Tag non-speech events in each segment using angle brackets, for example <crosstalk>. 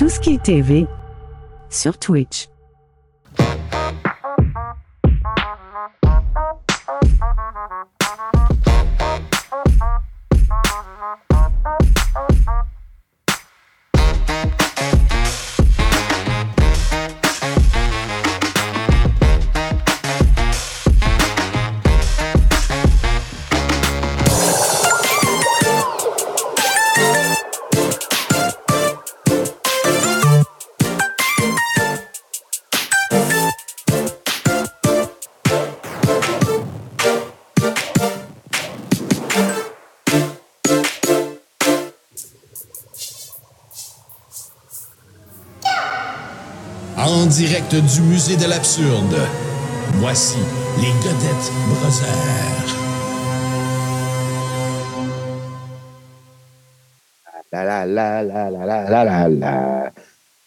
Tout ce qui est TV sur Twitch. du musée de l'absurde. Voici les Godettes Brothers. La la la la la la la la.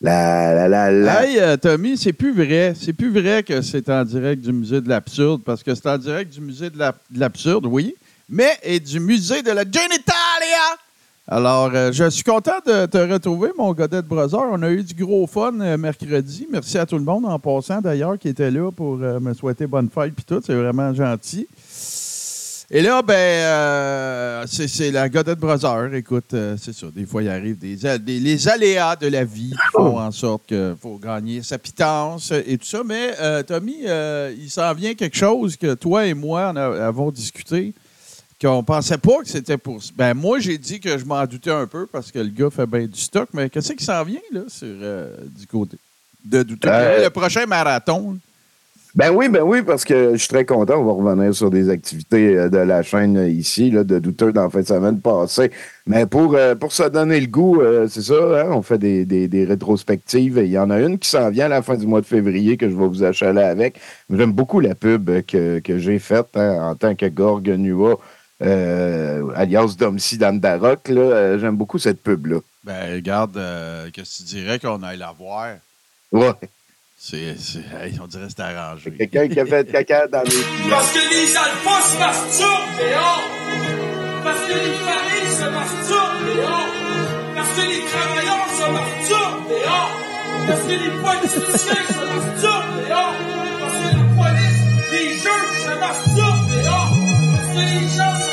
La, la, la, hey, euh, Tommy, c'est plus vrai. C'est plus vrai que c'est en direct du musée de l'absurde, parce que c'est en direct du musée de l'absurde, oui, mais et du musée de la genitalia. Alors, euh, je suis content de te retrouver, mon Godette Brother. On a eu du gros fun euh, mercredi. Merci à tout le monde en passant, d'ailleurs, qui était là pour euh, me souhaiter bonne fête puis tout. C'est vraiment gentil. Et là, ben, euh, c'est la Godette Brother. Écoute, c'est ça. Des fois, il arrive des, les aléas de la vie qui font en sorte qu'il faut gagner sa pitance et tout ça. Mais, Tommy, il s'en vient quelque chose que toi et moi en a- avons discuté, qu'on pensait pas que c'était pour. Ben, moi, j'ai dit que je m'en doutais un peu parce que le gars fait bien du stock. Mais qu'est-ce qui s'en vient, là, sur, euh, du côté? De douter? Euh, Le prochain marathon. Ben oui, ben oui, parce que je suis très content. On va revenir sur des activités euh, de la chaîne ici, là, de douteux dans la fin de semaine passée. Mais pour, euh, pour se donner le goût, euh, c'est ça, hein, on fait des, des, des rétrospectives. Il y en a une qui s'en vient à la fin du mois de février que je vais vous achaler avec. J'aime beaucoup la pub que, que j'ai faite hein, en tant que Gorg Nua, euh, alias Domsi Dandarok. là. Euh, J'aime beaucoup cette pub-là. Ben, regarde, euh, qu'est-ce que tu dirais qu'on aille la voir? Ouais. C'est, c'est- hey, on dirait que c'est arrangé. Quelqu'un qui a fait caca dans les <laughs> Parce que les alphas se masturbent dehors. Parce que les familles se masturbent dehors. Parce que les travailleurs se masturbent dehors. Parce que les politiciens se masturbent dehors. Parce que la police, les juges se masturbent dehors. Parce que les gens sont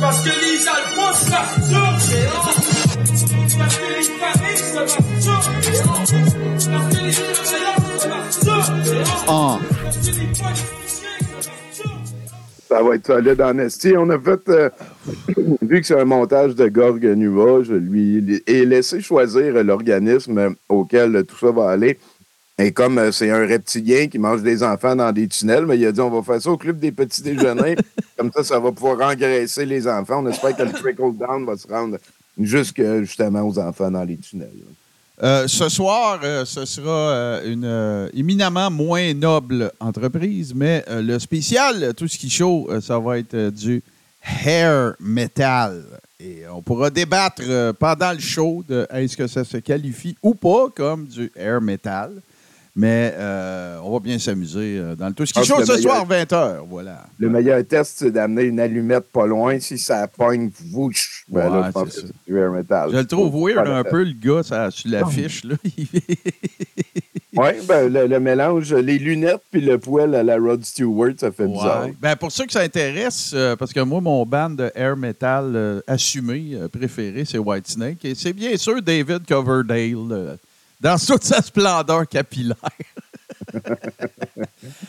Parce que les. Parce que les familles se. Parce que les se. Ah. Parce que les Ça va être solide en esti. On a fait, euh, <coughs> vu que c'est un montage de Gorg Nua, je lui ai laissé choisir l'organisme auquel tout ça va aller. Et comme euh, c'est un reptilien qui mange des enfants dans des tunnels, mais il a dit on va faire ça au club des petits déjeuners. <laughs> comme ça, ça va pouvoir engraisser les enfants. On espère que le trickle down va se rendre jusque justement aux enfants dans les tunnels. Euh, ce soir, euh, ce sera euh, une éminemment moins noble entreprise, mais le spécial, tout ce qui chaud, ça va être du hair metal. Et on pourra débattre pendant le show de est-ce que ça se qualifie ou pas comme du hair metal. Mais euh, on va bien s'amuser euh, dans le tout ce qui pense chaud ce soir, meilleur- 20h. Voilà. Le meilleur test, c'est d'amener une allumette pas loin. Si ça pogne, vouch, ben là, je pense c'est que ça. metal. Je le trouve weird un peu, le gars, ça, sur l'affiche. <laughs> Oui, ben, le, le mélange, les lunettes puis le poil à la Rod Stewart, ça fait bizarre. Ben, pour ceux que ça intéresse, euh, parce que moi, mon band de air metal euh, assumé, préféré, c'est Whitesnake. Et c'est bien sûr David Coverdale, dans toute sa splendeur capillaire. <laughs>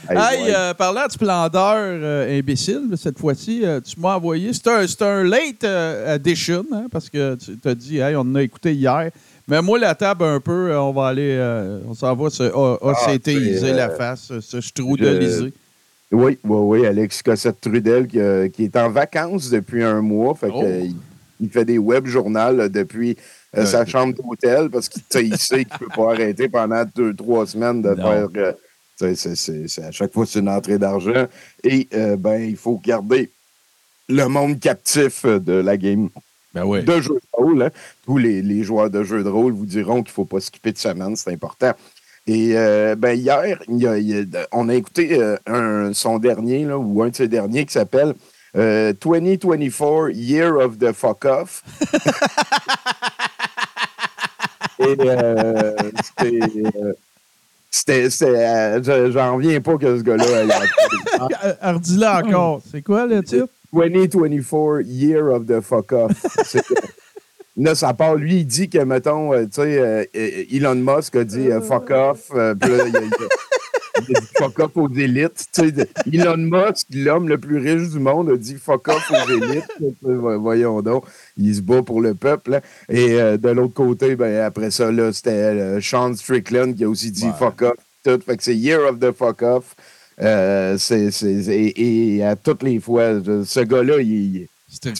Hey, Hey, euh, parlant de splendeur euh, imbécile, cette fois-ci, euh, tu m'as envoyé. C'est un, un late euh, edition, hein, parce que tu t'as dit, hey, on en a écouté hier. Mais moi, la table, un peu, euh, on va aller, euh, on s'en va se c'est, euh, la face, se strudeliser. Oui, oui, oui, Alex Cossette Trudel qui, euh, qui est en vacances depuis un mois. Fait que, Oh. euh, il, fait des web journaux euh, depuis euh, sa chambre d'hôtel parce qu'il sait qu'il ne peut pas arrêter pendant deux, trois semaines de Non. faire. euh, à chaque fois, c'est une entrée d'argent. Et euh, ben, il faut garder le monde captif de la game Ben oui. de jeux de rôle. hein. Tous les, les joueurs de jeux de rôle vous diront qu'il ne faut pas skipper de semaine, c'est important. Et ben, hier, il y a- il y a- on a écouté un- son dernier, là, ou un de ses derniers, qui s'appelle euh, 2024 Year of the Fuck Off. <laughs> Et euh, c'était. euh, euh, je- J'en reviens pas que ce gars-là. appelé. <laughs> Euh, Redis-le encore. C'est quoi le titre? 2024 Year of the Fuck Off. <laughs> Là, ça part. Lui, il dit que, mettons, tu sais, Elon Musk a dit euh, fuck off. euh, puis là, il a, il a- il a dit fuck off aux élites. Tu sais, Elon Musk, l'homme le plus riche du monde, a dit fuck off aux élites. Voyons donc. Il se bat pour le peuple. hein. Et euh, de l'autre côté, ben, après ça, c'était euh, Sean Strickland qui a aussi dit Ouais. fuck off. Tout. Fait que c'est Year of the Fuck Off. Euh, et, et à toutes les fois, ce gars-là, il,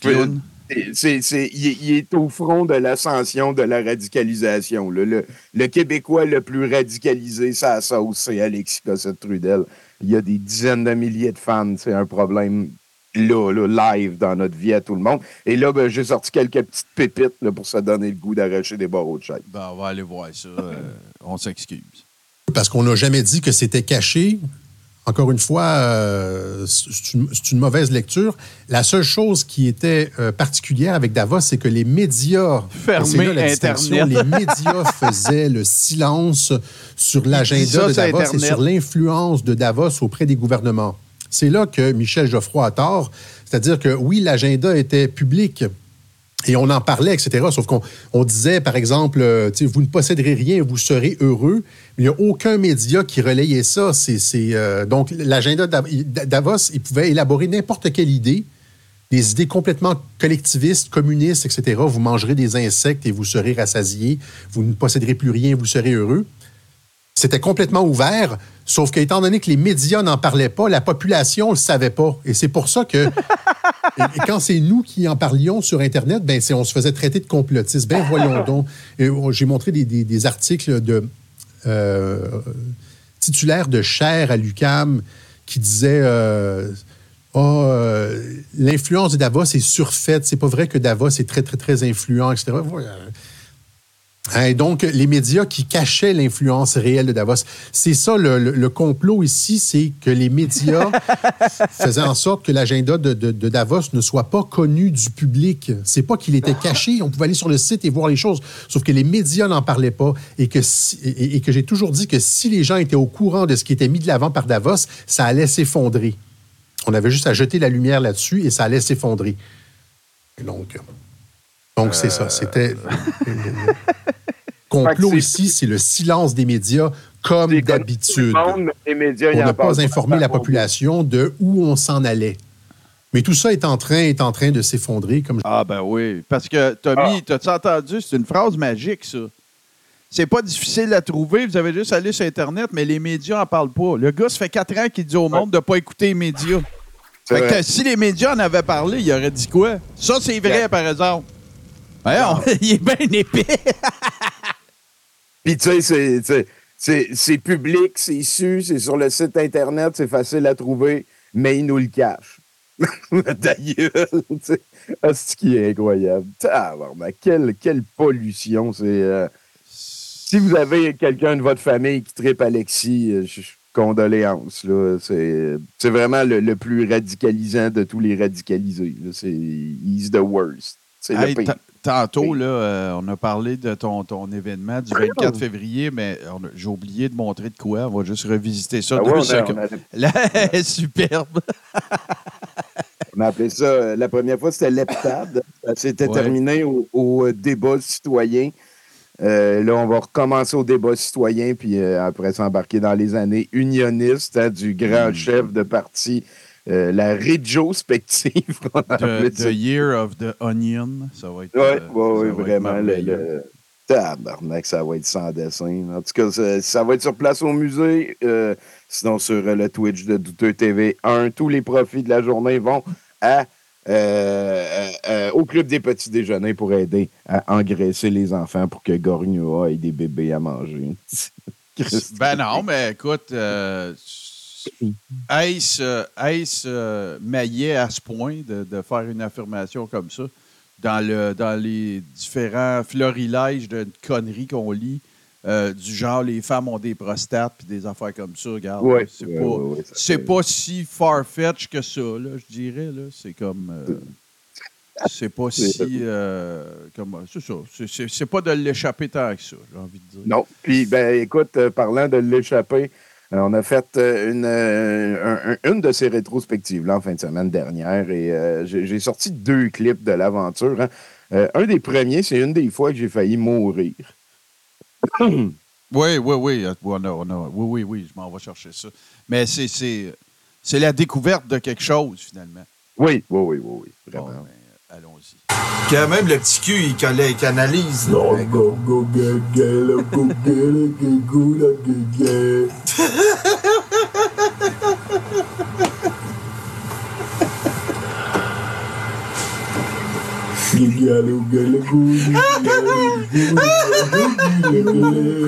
clown. C'est- c'est, c'est- il, est- il est au front de l'ascension de la radicalisation. là. Le, le Québécois le plus radicalisé, sa sauce, c'est Alexis Cossette-Trudel. Il y a des dizaines de milliers de fans. C'est un problème là, là, live dans notre vie à tout le monde. Et là, ben, j'ai sorti quelques petites pépites là, pour se donner le goût d'arracher des barreaux de chaise. Ben, on va aller voir ça. euh, on s'excuse. Parce qu'on n'a jamais dit que c'était caché. Encore une fois, euh, c'est une, mauvaise lecture. La seule chose qui était euh, particulière avec Davos, c'est que les médias c'est là la. Les médias faisaient le silence sur l'agenda de Davos et sur l'influence de Davos auprès des gouvernements. C'est là que Michel Geoffroy a tort. C'est-à-dire que oui, l'agenda était public. Et on en parlait, etc. Sauf qu'on on disait, par exemple, euh, vous ne posséderez rien, vous serez heureux. Il n'y a aucun média qui relayait ça. Euh, donc, l'agenda d'Av- Davos, il pouvait élaborer n'importe quelle idée, des idées complètement collectivistes, communistes, etc. Vous mangerez des insectes et vous serez rassasiés. Vous ne posséderez plus rien, vous serez heureux. C'était complètement ouvert, sauf qu'étant donné que les médias n'en parlaient pas, la population ne le savait pas. Et c'est pour ça que et, quand c'est nous qui en parlions sur Internet, ben on se faisait traiter de complotistes. Ben voyons donc. Oh, J'ai montré des, articles de euh, titulaires de chaire à l'UCAM qui disaient euh, Ah, euh, l'influence de Davos est surfaite. C'est pas vrai que Davos est très, très, très influent, etc. Hein, donc, les médias qui cachaient l'influence réelle de Davos. C'est ça le, le- le complot ici, c'est que les médias <laughs> faisaient en sorte que l'agenda de, de- de Davos ne soit pas connu du public. C'est pas qu'il était caché, on pouvait aller sur le site et voir les choses, sauf que les médias n'en parlaient pas et que, si- et, et que j'ai toujours dit que si les gens étaient au courant de ce qui était mis de l'avant par Davos, ça allait s'effondrer. On avait juste à jeter la lumière là-dessus et ça allait s'effondrer. Et Donc, donc c'est ça. C'était. le- le- le complot ici, c'est le silence des médias, comme d'habitude. en ne parlent pas informer la population de où on s'en allait. Mais tout ça est en train, est en train de s'effondrer, comme Ah, ben oui. Parce que, Tommy, t'as-tu entendu? C'est une phrase magique, ça. C'est pas difficile à trouver. Vous avez juste à aller sur Internet, mais les médias n'en parlent pas. Le gars, ça fait quatre ans qu'il dit au monde de ne pas écouter les médias. Fait que si les médias en avaient parlé, il aurait dit quoi? Ça, c'est vrai, Yeah. par exemple. <laughs> Il est bien épais. <laughs> Puis, tu sais, c'est- public, c'est su, c'est sur le site Internet, c'est facile à trouver, mais ils nous le cachent. <laughs> D'ailleurs. Ah, c'est ce qui est incroyable? Quelle, quelle pollution. C'est. euh, si vous avez quelqu'un de votre famille qui tripe Alexis, euh, je- condoléances. C'est vraiment le, le plus radicalisant de tous les radicalisés. C'est he's the worst. C'est Hey, le pire. ta- Tantôt, là, euh, on a parlé de ton, ton événement du 24 février, mais j'ai oublié de montrer de quoi. On va juste revisiter ça. Ah deux ouais, on, a, secondes. on a- Là, <laughs> superbe. <laughs> On a appelé ça, euh, la première fois, c'était l'heptade. Ouais. terminé au, au, euh, débat citoyen. Euh, là, on va recommencer au débat citoyen, puis euh, après s'embarquer dans les années unionistes hein, du grand chef de parti, euh, la rétrospective. The, the. Year of the Onion. Ça va être. Oui, euh, va être vraiment. Le, le- Tabarnak, ça va être sans dessin. En tout cas, ça, ça va être sur place au musée. euh, sinon, sur euh, le Twitch de Douteux TV 1, tous les profits de la journée vont à, au Club des Petits Déjeuners pour aider à engraisser les enfants pour que Gorgnoa ait des bébés à manger. <laughs> Ben non, mais écoute, euh, est-ce euh, euh, maillet à ce point de, de faire une affirmation comme ça dans, le, dans les différents florilèges de conneries qu'on lit euh, du genre les femmes ont des prostates puis des affaires comme ça. Regarde, c'est pas, c'est pas si far-fetch que ça, là, je dirais. Là. C'est comme. euh, c'est pas si. euh, c'est ça. C'est, c'est- c'est pas de l'échapper tant que ça, j'ai envie de dire. Non. Puis, ben, écoute, parlant de l'échapper, on a fait euh, une, euh, un- un- une de ces rétrospectives là, en fin de semaine dernière et euh, j'ai sorti deux clips de l'aventure. hein. Euh, un des premiers, c'est une des fois que j'ai failli mourir. <clears throat> Oui, oui, oui. euh, on a- on a- oui, oui, oui, je m'en vais chercher ça. Mais c'est, la découverte de quelque chose, finalement. Oui, oui, oui, oui, oui, Bon, vraiment. ben, allons-y. Que même le petit cul, il, conna- il canalise. là. Petit! C'est pas facile. hein. C'est 40 minutes!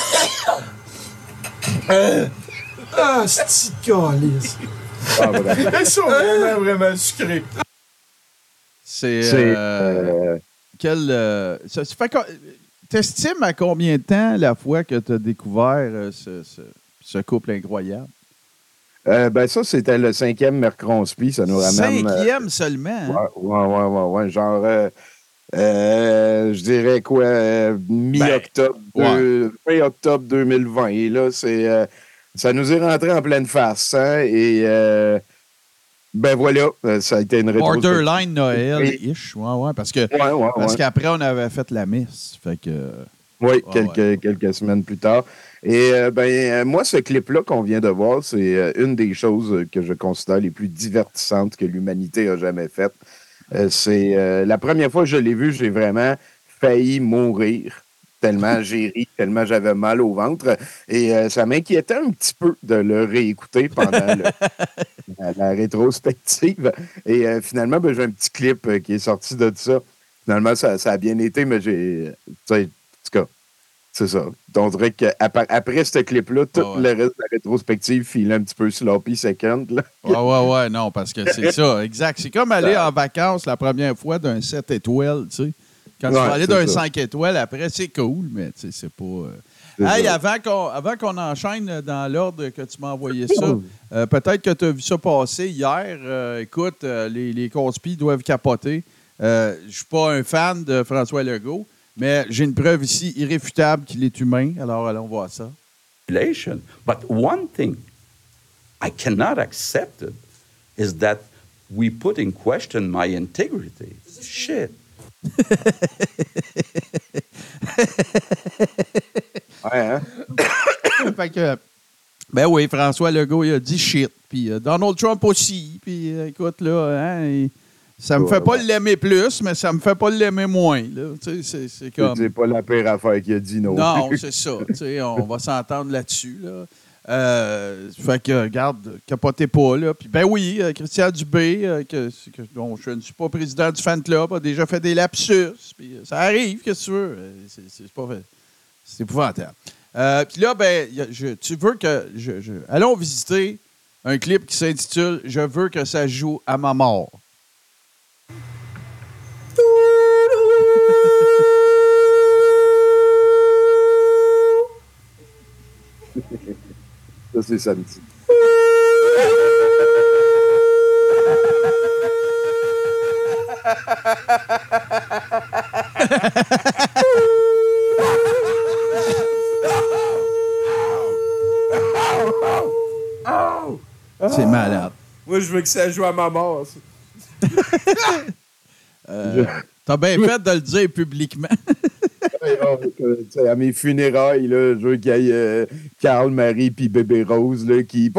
Ah, c'est calice. Ah, sont vraiment, vraiment sucrés. C'est. C'est. euh, euh, quel, euh, ça, ça fait co- T'estimes à combien de temps la fois que tu as découvert euh, ce, ce- ce couple incroyable? euh, ben, ça, c'était le cinquième Mercronspi. Ça nous ramène. euh, Cinquième seulement. hein? Ouais, ouais, ouais, ouais, ouais, Genre, euh, euh, je dirais quoi, euh, mi-octobre, Ben, fin octobre 2020. Et là, c'est, euh, ça nous est rentré en pleine face. Hein, et ben voilà, ça a été une rétrospective. Borderline Noël-ish. Ouais, ouais, parce que. Ouais, ouais, Parce ouais. qu'après, on avait fait la messe. Fait que. Oui, quelques, quelques semaines plus tard. Et ben, moi, ce clip-là qu'on vient de voir, c'est une des choses que je considère les plus divertissantes que l'humanité a jamais faites. Euh, c'est euh, la première fois que je l'ai vu, j'ai vraiment failli mourir. Tellement <laughs> j'ai ri, tellement j'avais mal au ventre. Et euh, ça m'inquiétait un petit peu de le réécouter pendant le- <laughs> la, la rétrospective. Et euh, finalement, ben, j'ai un petit clip qui est sorti de ça. Finalement, ça, ça a bien été, mais j'ai. tu sais, En tout cas, c'est ça. On dirait qu'après après ce clip-là, tout ouais. le reste de la rétrospective filait un petit peu sloppy second. Là. Ouais, ouais, ouais, non, parce que c'est ça, exact. C'est comme aller en vacances la première fois d'un 7 étoiles, tu sais. Quand tu vas aller d'un ça. 5 étoiles, après, c'est cool, mais tu sais, c'est pas. euh, Hey, avant qu'on, avant qu'on enchaîne dans l'ordre que tu m'as envoyé ça, euh, peut-être que tu as vu ça passer hier. Euh, écoute, euh, les, les conspis doivent capoter. Euh, Je suis pas un fan de François Legault, mais j'ai une preuve ici irréfutable qu'il est humain. Alors, allons voir ça. But one thing I cannot accept it is that we put in question my integrity. Shit. <laughs> Ouais, hein? <coughs> fait que, ben oui, François Legault, il a dit shit. Puis euh, Donald Trump aussi. Puis euh, écoute, là, hein, il- ça me fait pas l'aimer plus, mais ça me fait pas l'aimer moins. C'est, comme. Pas la pire affaire qu'il a dit, non. Non, c'est ça. Tu sais, on va s'entendre là-dessus. Là. Euh, fait que, regarde, capotez pas. Là. Puis, ben oui, euh, Christian Dubé, euh, que, que- bon, je ne suis pas président du fan club, a déjà fait des lapsus. Puis, euh, ça arrive, qu'est-ce que tu veux? C'est, pas. C'est épouvantable. Puis là, ben, a- je- tu veux que. Je, je- allons visiter un clip qui s'intitule Je veux que ça joue à ma mort. Ça, c'est samedi. C'est malade. Moi, je veux que ça joue à ma mort. ça. Euh, T'as bien fait de le dire publiquement. <laughs> Oh, euh, à mes funérailles, là, je veux qu'il y ait euh, Carl, Marie puis bébé Rose là, qui. Il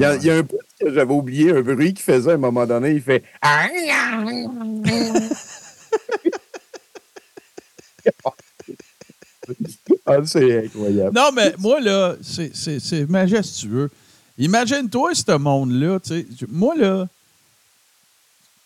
y a, il y a un bruit que j'avais oublié, un bruit qu'il faisait à un moment donné. Il fait. Ah, c'est incroyable. Non, mais moi, là, c'est- majestueux. Imagine-toi ce monde-là, tu sais. Moi, là,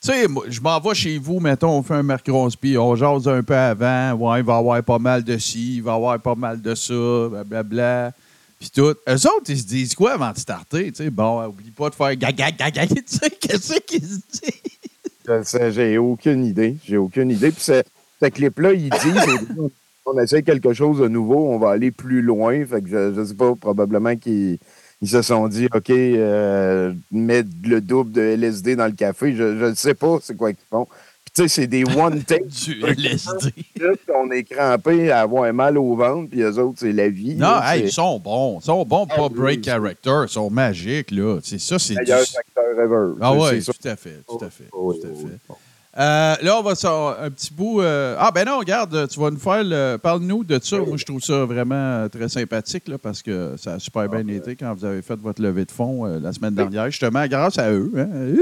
tu sais, je m'en vais chez vous, mettons, on fait un mercredi, on jase un peu avant. Ouais, il va y avoir pas mal de ci, il va y avoir pas mal de ça, blablabla. Puis tout. Eux autres, ils se disent quoi avant de starter? Tu sais, bon, oublie pas de faire gaga, gaga, <laughs> tu sais, qu'est-ce qu'ils se disent? J'ai aucune idée. J'ai aucune idée. Puis ce, ce clip-là, ils disent on essaie quelque chose de nouveau, on va aller plus loin. Fait que je, je sais pas, probablement qu'ils ils se sont dit, OK, euh, mettre le double de LSD dans le café. Je ne sais pas c'est quoi qu'ils font. Puis tu sais, c'est des one <laughs> take. Du LSD. On est crampé à avoir mal au ventre, puis eux autres, c'est la vie. Non, là, hey, ils sont bons. Ils sont bons, Ah pas oui, break oui. character. Ils sont magiques, là. C'est ça, c'est du... acteur ever. Ah oui, tout à fait, tout à fait, Oh, tout à fait. oui. Euh, là, on va sortir un petit bout. euh, Ah, ben non, regarde, tu vas nous faire le. Parle-nous de ça. Moi, je trouve ça vraiment très sympathique là, parce que ça a super bien été quand vous avez fait votre levée de fonds euh, la semaine dernière, justement, grâce à eux. hein. <laughs>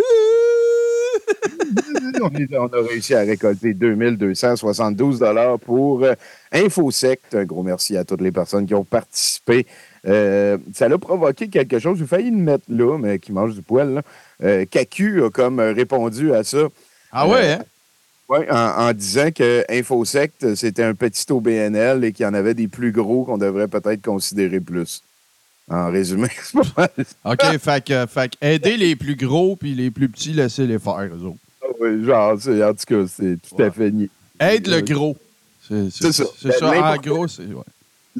on, a réussi à récolter 2272 dollars pour Infosect. Un gros merci à toutes les personnes qui ont participé. Euh, ça a provoqué quelque chose. J'ai failli le mettre là, mais qui mange du poil. Là. Euh, Kaku a comme répondu à ça. Ah ouais, hein? Ouais, en, en disant que Infosect, c'était un petit OBNL et qu'il y en avait des plus gros qu'on devrait peut-être considérer plus. En résumé, <laughs> c'est pas mal. OK, fait que, fait aider les plus gros puis les plus petits, laissez-les faire, eux autres. Ah ouais, genre, en tout cas, c'est tout à fait niais. Aide le gros. C'est ça. C'est ça, en L'important- gros, c'est. ouais.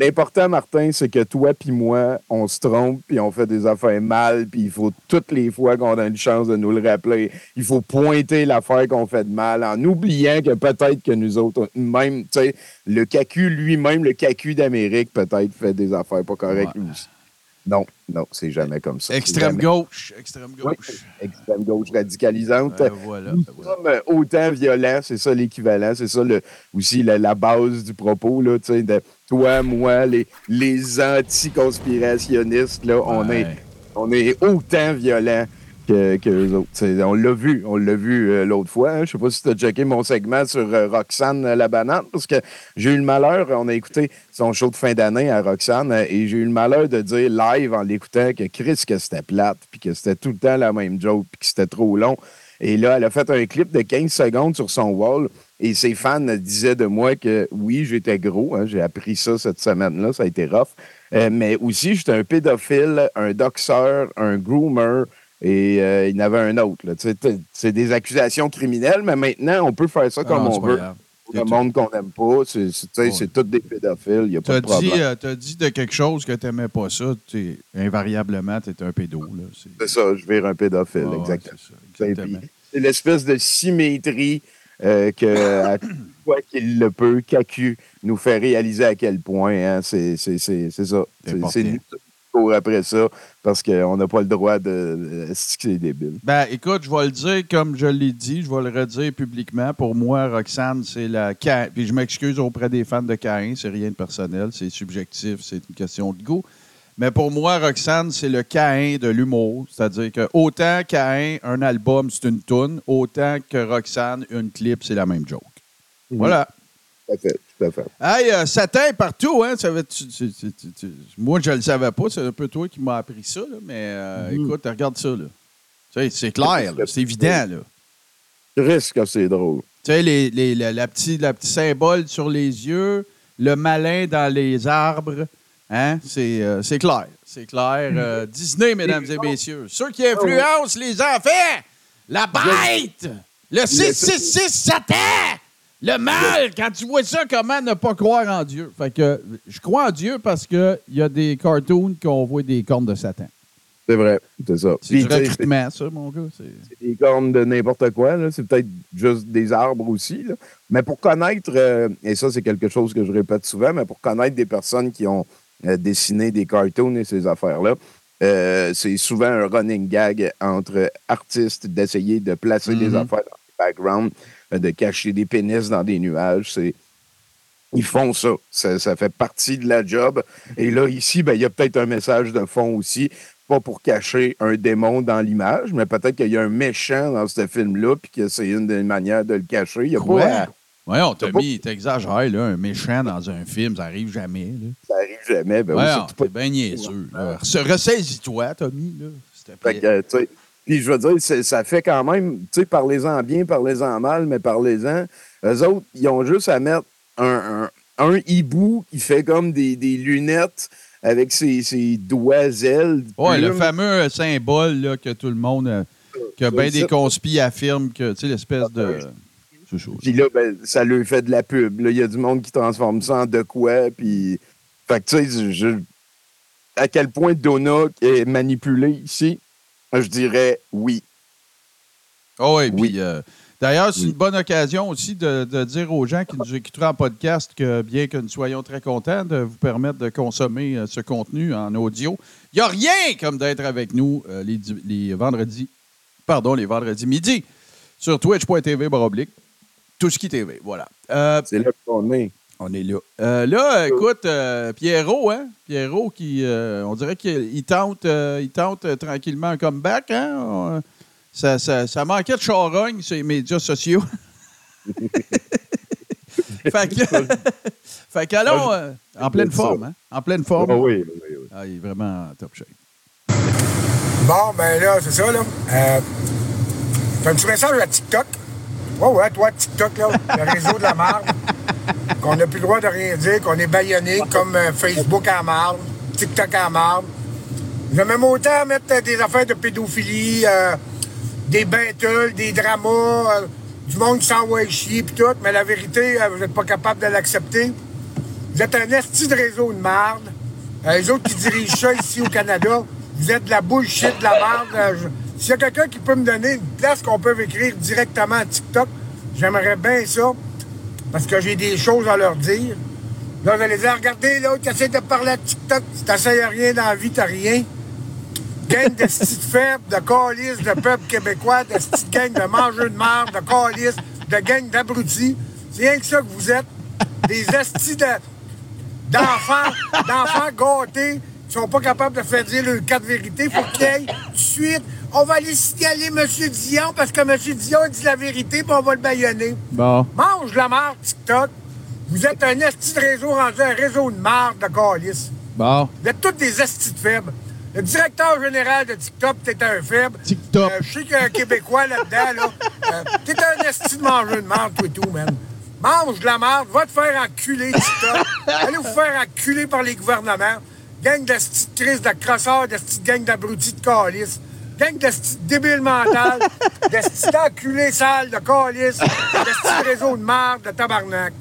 L'important, Martin, c'est que toi puis moi, on se trompe, puis on fait des affaires mal, puis il faut toutes les fois qu'on a une chance de nous le rappeler, il faut pointer l'affaire qu'on fait de mal, en oubliant que peut-être que nous autres, même, tu sais, le CACU lui-même, le CACU d'Amérique, peut-être fait des affaires pas correctes Ouais. lui aussi. Non, non, c'est jamais comme ça. Extrême jamais- gauche. Extrême Oui, gauche. extrême gauche radicalisante. Euh, voilà, Nous voilà. sommes autant violents, c'est ça l'équivalent, c'est ça le, aussi la, la base du propos, là, tu sais, de toi, moi, les, les anti-conspirationnistes, là, on, est, on est autant violents que, que eux autres. On l'a vu, on l'a vu euh, l'autre fois. hein. Je sais pas si tu as checké mon segment sur euh, Roxane euh, la banane, parce que j'ai eu le malheur, on a écouté son show de fin d'année à Roxane, euh, et j'ai eu le malheur de dire live en l'écoutant que Chris, que c'était plate, puis que c'était tout le temps la même joke, puis que c'était trop long. Et là, elle a fait un clip de 15 secondes sur son wall. Et ses fans disaient de moi que oui, j'étais gros. hein, j'ai appris ça cette semaine-là. Ça a été rough. Euh, mais aussi, j'étais un pédophile, un doxeur, un groomer. Et euh, il y en avait un autre. Tu C'est des accusations criminelles, mais maintenant, on peut faire ça Ah comme non, on veut. le monde qu'on n'aime pas, c'est tu Ouais. tous des pédophiles. Il n'y a pas de problème. dit, euh, t'as dit de quelque chose que t'aimais pas ça, invariablement, t'es un pédo. C'est, ça, je vire un pédophile, ouais, exactement. C'est l'espèce de symétrie euh, que, à <coughs> fois qu'il le peut, CACU nous fait réaliser à quel point. hein, c'est ça. C'est nous qui courons après ça parce qu'on n'a pas le droit de. C'est débile. Ben, écoute, je vais le dire comme je l'ai dit, je vais le redire publiquement. Pour moi, Roxane, c'est la. Puis je m'excuse auprès des fans de Caïn, c'est rien de personnel, c'est subjectif, c'est une question de goût. Mais pour moi, Roxane, c'est le Caïn de l'humour. C'est-à-dire que autant Caïn, un album, c'est une toune, autant que Roxane, une clip, c'est la même joke. Voilà. Tout à fait. Tout à fait. Hey, euh, Satan partout, hein? Ça tu- tu- tu- moi, je le savais pas. C'est un peu toi qui m'as appris ça, là, mais euh, écoute, regarde ça, c'est clair, c'est évident, là. Risque que c'est drôle. Tu sais, les, les- la, la petite la petite symbole sur les yeux, le malin dans les arbres, hein? C'est euh, c'est clair. C'est clair. Euh, Disney, mesdames et messieurs. Ceux qui influencent les enfants, la bête, le 666 Satan, le mal. Quand tu vois ça, comment ne pas croire en Dieu? Fait que je crois en Dieu parce qu'il y a des cartoons qu'on voit des cornes de Satan. C'est vrai. C'est ça. C'est du recrutement, ça, mon gars. C'est- des cornes de n'importe quoi. là. C'est peut-être juste des arbres aussi. là. Mais pour connaître, euh, et ça, c'est quelque chose que je répète souvent, mais pour connaître des personnes qui ont euh, dessiné des cartoons et ces affaires-là, euh, c'est souvent un running gag entre artistes d'essayer de placer des Mhm. affaires dans le background, euh, de cacher des pénis dans des nuages. C'est. Ils font ça. ça. ça fait partie de la job. Et là, ici, ben, il y a peut-être un message de fond aussi pas pour cacher un démon dans l'image, mais peut-être qu'il y a un méchant dans ce film-là, puis que c'est une des manières de le cacher. Il n'y a Quoi? pas Voyons, Tommy, t'exagères, là. Un méchant dans un film, ça arrive jamais, là. Ça arrive jamais. Ben oui, Voyons, pas- t'es bien niaiseux, là. Se- Ressaisis-toi, Tommy, là. S'il te Fait plaît. que, euh, tu sais, Puis je veux dire, c'est- ça fait quand même, tu sais, parlez-en bien, parlez-en mal, mais parlez-en. Eux autres, ils ont juste à mettre un, un, un hibou qui fait comme des, des lunettes avec ses, ses doigts ailes. Ouais, le fameux symbole là, que tout le monde, euh, que bien des conspis affirment que, tu sais, l'espèce de. C'est chaud. Puis là, ben, ça lui fait de la pub. là. Il y a du monde qui transforme ça en de quoi. Puis, fait que, tu sais, je- à quel point Donna est manipulée ici, je dirais oui. Ah oui, Oui. puis euh, d'ailleurs, c'est Oui. une bonne occasion aussi de, de dire aux gens qui nous écouteraient en podcast que bien que nous soyons très contents de vous permettre de consommer euh, ce contenu en audio, il n'y a rien comme d'être avec nous euh, les, les vendredis, pardon, les vendredis midi sur twitch.tv baroblique. Tout ce qui TV, voilà. Euh, C'est là qu'on est. on est là. Euh, là, écoute, euh, Pierrot, hein? Pierrot qui, euh, on dirait qu'il il tente, euh, il tente tranquillement un comeback, hein? On- ça, ça, ça manquait de charogne sur les médias sociaux. <laughs> fait que, <laughs> fait qu'allons, euh, en pleine forme, hein? En pleine forme. Ah oui, oui, oui. Ah, il est vraiment top shape. Bon, ben là, c'est ça, là. Euh, T'as un petit message à TikTok? Ouais, ouais, toi, TikTok, là, le réseau de la marde. Qu'on n'a plus le droit de rien dire, qu'on est baïonné comme euh, Facebook à marde, TikTok à marde. J'aime même autant mettre euh, des affaires de pédophilie, euh, des battles, des dramas, du monde qui s'envoie chier pis tout, mais la vérité, vous n'êtes pas capable de l'accepter. Vous êtes un esti de réseau de marde. Les autres qui dirigent ça ici au Canada, vous êtes de la bullshit, de la marde. Je- S'il y a quelqu'un qui peut me donner une place qu'on peut écrire directement à TikTok, j'aimerais bien ça, parce que j'ai des choses à leur dire. Là, vous allez dire, regardez l'autre qui essaie de parler à TikTok, si t'essayes rien dans la vie, t'as rien. Gang de petites faibles, de calices, de peuple québécois, de petites gang de mangeurs de marde, de calices, de gang d'abrutis. C'est rien que ça que vous êtes. Des estis de, d'enfants, d'enfants gâtés qui sont pas capables de faire dire leurs quatre vérités. Faut qu'il y ait tout de suite. On va aller signaler M. Dion parce que M. Dion dit la vérité puis on va le baïonner. Bon. Mange la marde, TikTok. Vous êtes un esti de réseau rendu un réseau de marde de calice. Bon. Vous êtes tous des estis de faibles. Le directeur général de TikTok, t'es un faible. TikTok. Euh, je sais qu'il y a un Québécois là-dedans, là. Euh, t'es un esti de mangeur de marde, toi et tout, man. Mange de la marde, va te faire enculer, TikTok. <laughs> Allez vous faire enculer par les gouvernements. Gang de crise, de crosseurs, de gang d'abrutis de calice. Gang de débiles mentales, d'estis d'enculés sales, de calice, de réseau de marde, de tabarnak.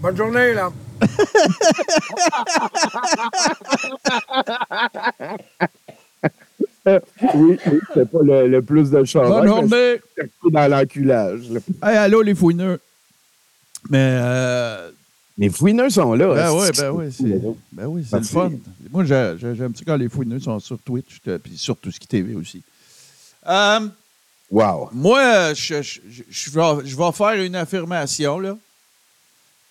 Bonne journée, là. <laughs> Oui, oui, c'est pas le, le plus de chance. Bonne journée. dans l'enculage. Hey, allô, les fouineux. Mais, euh, Les fouineux sont là. ben oui, ben sont oui, c'est, ben oui, c'est le fun. Moi, j'ai- j'ai- j'aime ça quand les fouineux sont sur Twitch, euh, puis sur tout ce qui TV aussi. Euh, Wow. Moi, je, je- je- je vais, je vais faire une affirmation, là.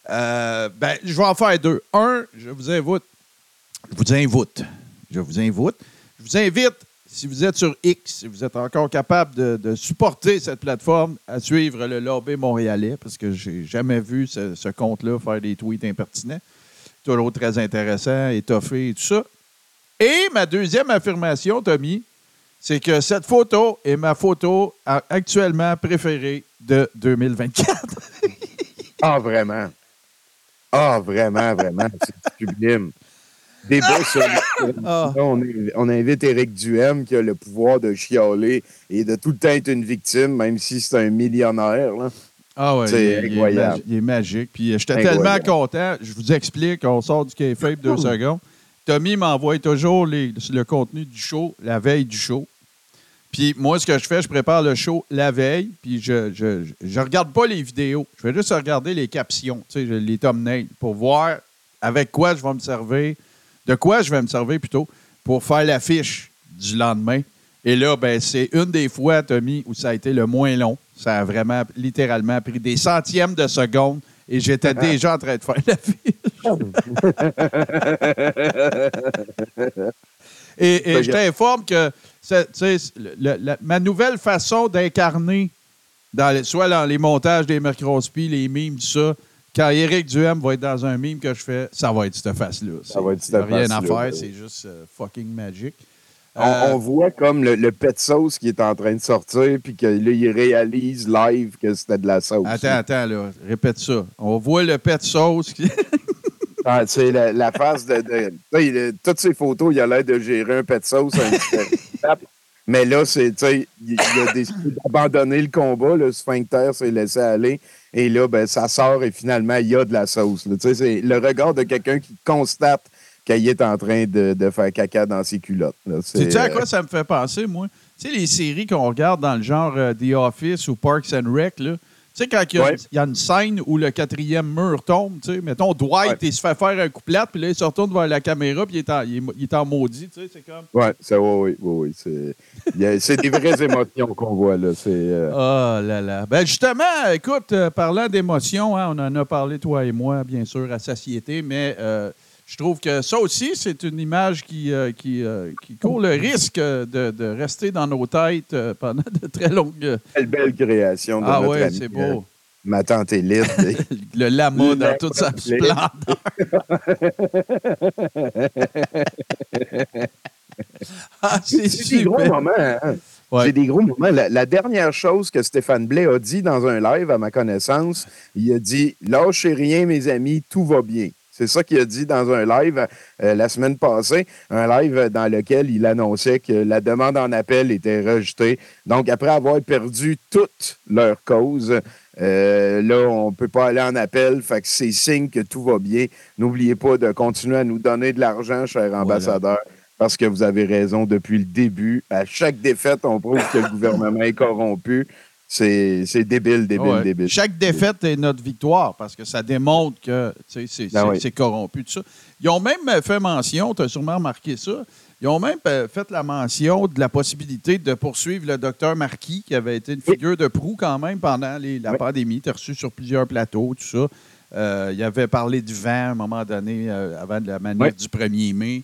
Euh, ben, je vais en faire deux. Un, je vous invite. Je vous invite. Je vous invite. Je vous invite, si vous êtes sur X, si vous êtes encore capable de, supporter cette plateforme, à suivre le lobby montréalais, parce que j'ai jamais vu ce, compte-là faire des tweets impertinents. Toujours très intéressant, étoffé et tout ça. Et ma deuxième affirmation, Tommy, c'est que cette photo est ma photo actuellement préférée de 2024. Ah, vraiment. Ah, vraiment, vraiment. C'est sublime. Débat sur <laughs> Ah. on, on invite Éric Duhem qui a le pouvoir de chialer et de tout le temps être une victime, même si c'est un millionnaire. là. Ah ouais, C'est il, est- il est incroyable. magi- il est magique. Puis euh, j'étais Incroyable. tellement content. Je vous explique, on sort du kayfabe deux secondes. Tommy m'envoie toujours les- le contenu du show la veille du show. Puis moi, ce que je fais, je prépare le show la veille, puis je, je, je, je regarde pas les vidéos. Je vais juste regarder les captions, tu sais, je- les thumbnails, pour voir avec quoi je vais me servir, de quoi je vais me servir plutôt, pour faire l'affiche du lendemain? Et là, ben, c'est une des fois, Tommy, où ça a été le moins long. Ça a vraiment, littéralement, pris des centièmes de seconde et j'étais déjà en train de faire l'affiche. Et, et je t'informe que le- le- la- ma nouvelle façon d'incarner dans les- soit dans les montages des Mercrospi, les mimes, tout ça. Quand Éric Duhem va être dans un mime que je fais, ça va être cette face-là. Ça va être cette a rien à face-là, faire, oui. c'est juste euh, fucking magic. On, Euh, on voit comme le, le pet sauce qui est en train de sortir, puis que là, il réalise live que c'était de la sauce. Attends, attends, là. Répète ça. On voit le pet sauce. qui- <laughs> Ah, c'est la, la face de. toutes ces photos, il a l'air de gérer un pet sauce. <laughs> un. Mais là, c'est, il, il a décidé <laughs> d'abandonner le combat. Le sphincter s'est laissé aller. Et là, ben, ça sort et finalement, il y a de la sauce. c'est le regard de quelqu'un qui constate qu'il est en train de, de faire caca dans ses culottes. C'est, à euh, quoi ça me fait penser, moi? Tu sais, les séries qu'on regarde dans le genre euh, The Office ou Parks and Rec, là. Tu sais, quand il y, a, Ouais. il y a une scène où le quatrième mur tombe, tu sais, mettons, Dwight, Ouais. il se fait faire un couplet, puis là, il se retourne vers la caméra, puis il est en, il est, il est en maudit, tu sais, c'est comme... Ouais, ça, oui, oui, oui. c'est, c'est des vraies <laughs> émotions qu'on voit, là. C'est, euh, Oh là là. Ben justement, écoute, euh, parlant d'émotions, hein, on en a parlé, toi et moi, bien sûr, à satiété, mais euh, je trouve que ça aussi, c'est une image qui, euh, qui, euh, qui court le risque euh, de, de rester dans nos têtes pendant de très longues... quelle belle création de Ah notre ouais, c'est beau. ma tante Élite. <laughs> Le lama dans toute sa splendeur. <laughs> ah, c'est C'est des gros super. moments. hein. Ouais. C'est des gros moments. La, la dernière chose que Stéphane Blais a dit dans un live, à ma connaissance, il a dit Lâchez rien, mes amis, tout va bien. C'est ça qu'il a dit dans un live euh, la semaine passée, un live dans lequel il annonçait que la demande en appel était rejetée. Donc, après avoir perdu toute leur cause, euh, là, on ne peut pas aller en appel. Fait que c'est signe que tout va bien. N'oubliez pas de continuer à nous donner de l'argent, cher ambassadeur. Parce que vous avez raison depuis le début. À chaque défaite, on prouve que le gouvernement est corrompu. C'est débile, débile, Ouais. débile. Chaque défaite est notre victoire parce que ça démontre que sais, c'est oui. corrompu. Tout ça. Ils ont même euh, fait mention, tu as sûrement remarqué ça, ils ont même euh, fait la mention de la possibilité de poursuivre le docteur Marquis, qui avait été une figure de proue quand même pendant les- la Oui. pandémie. Tu reçu sur plusieurs plateaux, tout ça. Euh, il avait parlé du vent à un moment donné, euh, avant de la manif du 1er mai.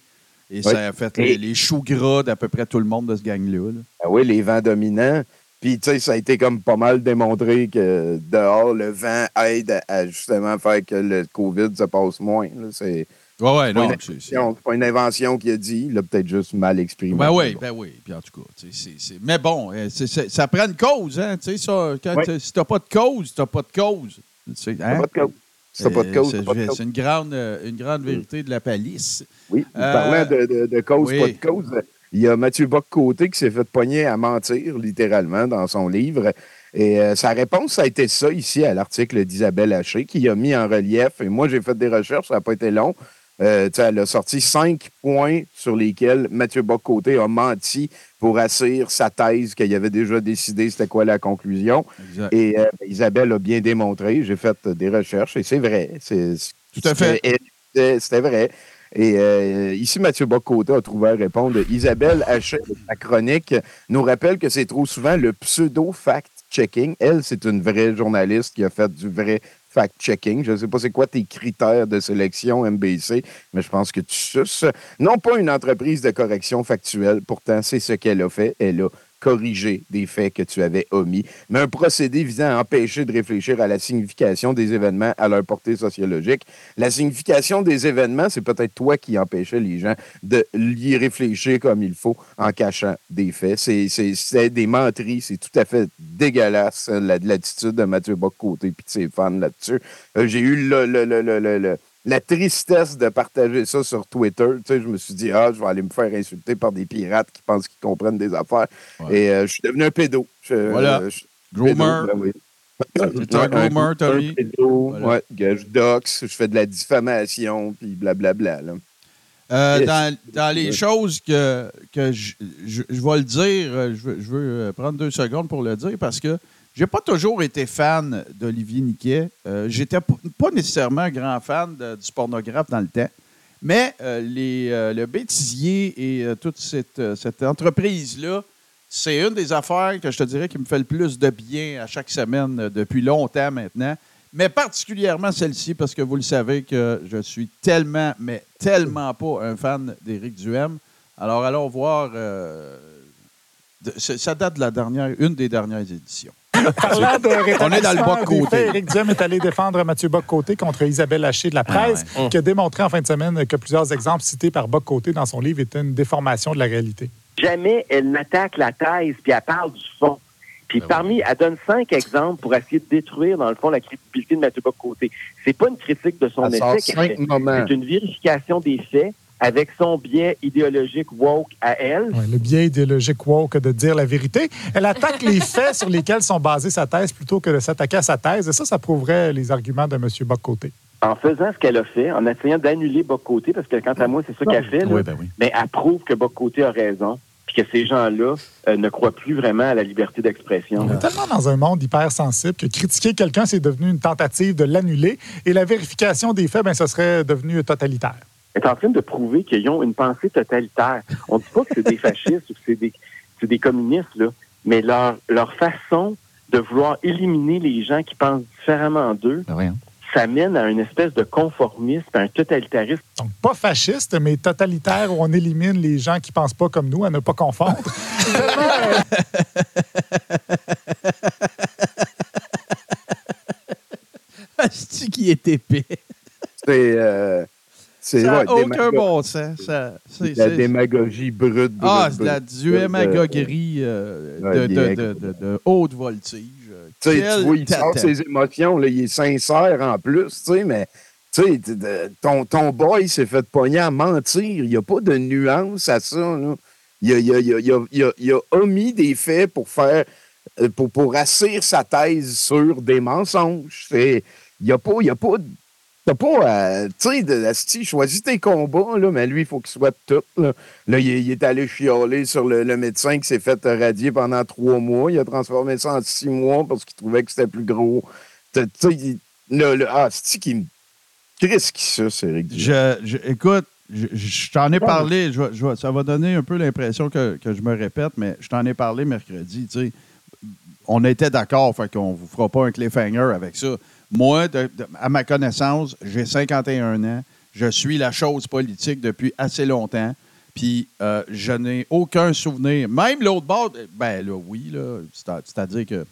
Et ça a fait les, les choux gras d'à peu près tout le monde de ce gang-là. là. Ah oui, les vents dominants. Puis, tu sais, ça a été comme pas mal démontré que dehors, le vent aide à, à justement faire que le COVID se passe moins. là. C'est Ouais, ouais, non. c'est- pas une invention qu'il a dit. Il l'a peut-être juste mal exprimé. Ben oui, ben oui. Puis en tout cas, tu sais, c'est- c'est- mais bon, euh, ça prend une cause, hein. Tu sais, ça, quand Ouais. t'as- si t'as pas de cause, t'as pas de cause. Hein? pas de cause. Si t'as pas de Euh, cause, c'est- une grande, euh, une grande vérité de la palisse. Oui, Euh, parlant de, de- de cause, oui. pas de cause, il y a Mathieu Bock-Côté qui s'est fait pogner à mentir, littéralement, dans son livre. Et euh, sa réponse, ça a été ça, ici, à l'article d'Isabelle Haché, qui a mis en relief. Et moi, j'ai fait des recherches, ça n'a pas été long. Euh, elle a sorti cinq points sur lesquels Mathieu Bock-Côté a menti pour assir sa thèse qu'il avait déjà décidé c'était quoi la conclusion. Exact. Et euh, Isabelle a bien démontré. J'ai fait des recherches et c'est vrai. C'est, Tout à fait. c'était vrai. Et euh, ici, Mathieu Bocoté a trouvé à répondre. Isabelle Hachet, la chronique, nous rappelle que c'est trop souvent le pseudo-fact-checking. Elle, c'est une vraie journaliste qui a fait du vrai fact-checking. Je ne sais pas c'est quoi tes critères de sélection MBC, mais je pense que tu suces. Non pas une entreprise de correction factuelle, pourtant c'est ce qu'elle a fait. Elle a corrigé des faits que tu avais omis, mais un procédé visant à empêcher de réfléchir à la signification des événements à leur portée sociologique. La signification des événements, c'est peut-être toi qui empêchais les gens de y réfléchir comme il faut en cachant des faits. C'est, des menteries, c'est tout à fait dégueulasse, la- l'attitude de Mathieu Bock-Côté et de ses fans là-dessus. Euh, j'ai eu le- le- le- le- la tristesse de partager ça sur Twitter. Tu sais, je me suis dit, ah, je vais aller me faire insulter par des pirates qui pensent qu'ils comprennent des affaires. Ouais. Et euh, je suis devenu un pédo. Je- Voilà. euh, je- Groomer. pédo, ben oui. Un groomer, Tommy. pédo, Voilà. ouais, que je doxe, je fais de la diffamation, puis blablabla. Là. Euh, dans, dans les choses que, que je, je- je vais le dire, euh, je veux, je veux, euh, prendre deux secondes pour le dire parce que j'ai pas toujours été fan d'Olivier Niquet. Euh, J'étais pas nécessairement un grand fan du pornographe dans le temps. Mais euh, les, euh, le bêtisier et euh, toute cette, cette entreprise-là, c'est une des affaires que je te dirais qui me fait le plus de bien à chaque semaine depuis longtemps maintenant. Mais particulièrement celle-ci, parce que vous le savez que je suis tellement, mais tellement pas un fan d'Éric Duhem. Alors, allons voir. ça date de la dernière, une des dernières éditions. Parlant de On est dans le bas côté. Éric Duhem est allé défendre Mathieu Bock-Côté contre Isabelle Haché de la presse, Ah ouais. qui a démontré en fin de semaine que plusieurs exemples cités par Bock-Côté dans son livre étaient une déformation de la réalité. Jamais elle n'attaque la thèse, puis elle parle du fond. Puis parmi, elle donne cinq exemples pour essayer de détruire, dans le fond, la crédibilité de Mathieu Bock-Côté. C'est pas une critique de son essai. C'est une vérification des faits avec son biais idéologique woke à elle. Ouais, le biais idéologique woke de dire la vérité. Elle attaque les <laughs> faits sur lesquels sont basées sa thèse plutôt que de s'attaquer à sa thèse. Et ça, ça prouverait les arguments de M. Bock-Côté. en faisant ce qu'elle a fait, en essayant d'annuler Boc-Côté, parce que quant à moi, c'est ça qu'elle fait, là, Oui, ben oui. mais elle prouve que Boc-Côté a raison, puis que ces gens-là euh, ne croient plus vraiment à la liberté d'expression. On est tellement dans un monde hypersensible que critiquer quelqu'un, c'est devenu une tentative de l'annuler. Et la vérification des faits, ben, ce serait devenu totalitaire. Est en train de prouver qu'ils ont une pensée totalitaire. On ne dit pas que c'est des <laughs> fascistes ou que c'est des, communistes, là, mais leur, leur façon de vouloir éliminer les gens qui pensent différemment d'eux, ça mène à une espèce de conformisme, à un totalitarisme. Donc, pas fasciste, mais totalitaire, où on élimine les gens qui pensent pas comme nous, à ne pas confondre. <laughs> C'est qui est épais. C'est. euh, c'est Ça ouais, aucun bon sens. Ça, c'est- La démagogie brute. brute, Ah, c'est de la euh, Ouais, de, il de, de, haute voltige. Tu sais, Quel tu vois, il sort ses émotions, là, il est sincère en plus, tu sais, mais ton, ton boy s'est fait pogner à mentir. Il n'y a pas de nuance à ça. Là. Il, a, il, a, il, a, il, a, omis des faits pour faire euh, pour, pour assir sa thèse sur des mensonges. C'est- Il n'y a pas. Y a pas T'as pas, à- tu sais, choisis tes combats, là, mais lui, il faut qu'il soit tout. Là, Là, il, est- il est allé chialer sur le, le médecin qui s'est fait radier pendant trois mois. Il a transformé ça en six mois parce qu'il trouvait que c'était plus gros. Tu sais, le, le, ah, c'est qui me. Qu'est-ce qui ça, c'est Eric? Je, je- écoute, je, je t'en ai parlé. je je ça va donner un peu l'impression que, que je me répète, mais je t'en ai parlé mercredi. tu sais. On était d'accord, fait qu'on ne vous fera pas un cliffhanger avec ça. Moi, de- de- à ma connaissance, j'ai 51 ans. Je suis la chose politique depuis assez longtemps. Puis euh, je n'ai aucun souvenir. Même l'autre bord, ben là, oui, là, c'est- c'est-à-dire que